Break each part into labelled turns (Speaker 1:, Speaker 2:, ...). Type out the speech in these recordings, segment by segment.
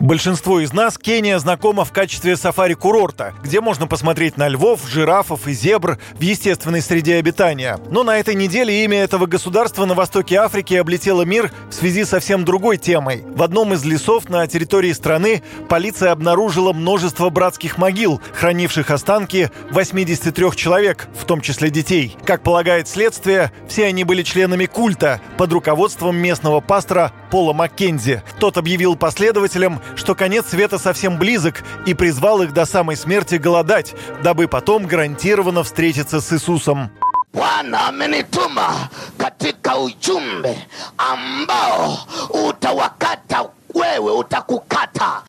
Speaker 1: Большинству из нас Кения знакома в качестве сафари-курорта, где можно посмотреть на львов, жирафов и зебр в естественной среде обитания. Но на этой неделе имя этого государства на востоке Африки облетело мир в связи с совсем другой темой. В одном из лесов на территории страны полиция обнаружила множество братских могил, хранивших останки 83 человек, в том числе детей. Как полагает следствие, все они были членами культа под руководством местного пастора Пола Маккензи. Тот объявил последователям, что конец света совсем близок и призвал их до самой смерти голодать, дабы потом гарантированно встретиться с Иисусом.
Speaker 2: Bwana amenituma katika ujumbe ambao utawakata wewe, utakukata.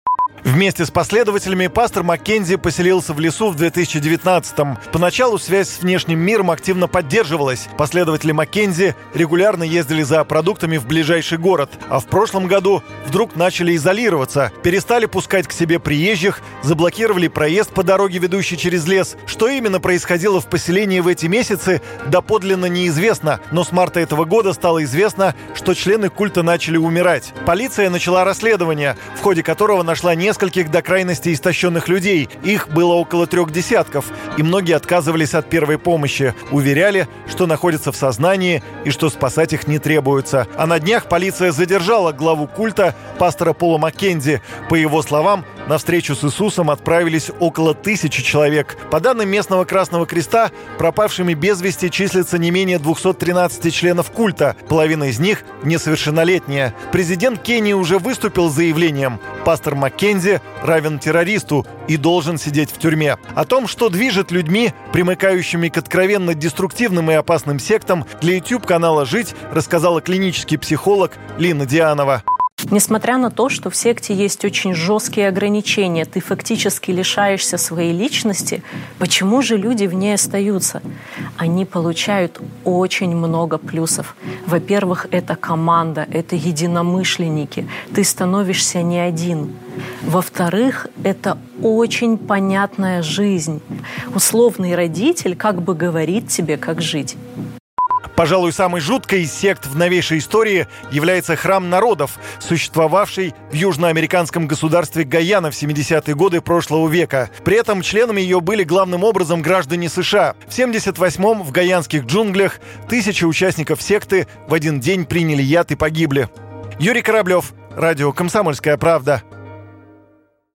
Speaker 1: Вместе с последователями пастор Маккензи поселился в лесу в 2019-м. Поначалу связь с внешним миром активно поддерживалась. Последователи Маккензи регулярно ездили за продуктами в ближайший город, а в прошлом году вдруг начали изолироваться, перестали пускать к себе приезжих, заблокировали проезд по дороге, ведущей через лес. Что именно происходило в поселении в эти месяцы, доподлинно неизвестно, но с марта этого года стало известно, что члены культа начали умирать. Полиция начала расследование, в ходе которого нашла несколько нескольких до крайности истощенных людей. Их было около трех десятков, и многие отказывались от первой помощи. Уверяли, что находятся в сознании и что спасать их не требуется. А на днях полиция задержала главу культа, пастора Пола Маккензи. По его словам, на встречу с Иисусом отправились около тысячи человек. По данным местного Красного Креста, пропавшими без вести числится не менее 213 членов культа. Половина из них несовершеннолетняя. Президент Кении уже выступил с заявлением. Пастор Маккензи равен террористу и должен сидеть в тюрьме. О том, что движет людьми, примыкающими к откровенно деструктивным и опасным сектам, для YouTube-канала «Жить» рассказала клинический психолог Лина Дианова.
Speaker 3: Несмотря на то, что в секте есть очень жесткие ограничения, ты фактически лишаешься своей личности, почему же люди в ней остаются? Они получают очень много плюсов. Во-первых, это команда, это единомышленники. Ты становишься не один. Во-вторых, это очень понятная жизнь. Условный родитель как бы говорит тебе, как жить.
Speaker 1: Пожалуй, самой жуткой из сект в новейшей истории является храм народов, существовавший в южноамериканском государстве Гаяна в 70-е годы прошлого века. При этом членами ее были главным образом граждане США. В 78-м в гаянских джунглях тысячи участников секты в один день приняли яд и погибли. Юрий Кораблев, радио «Комсомольская правда».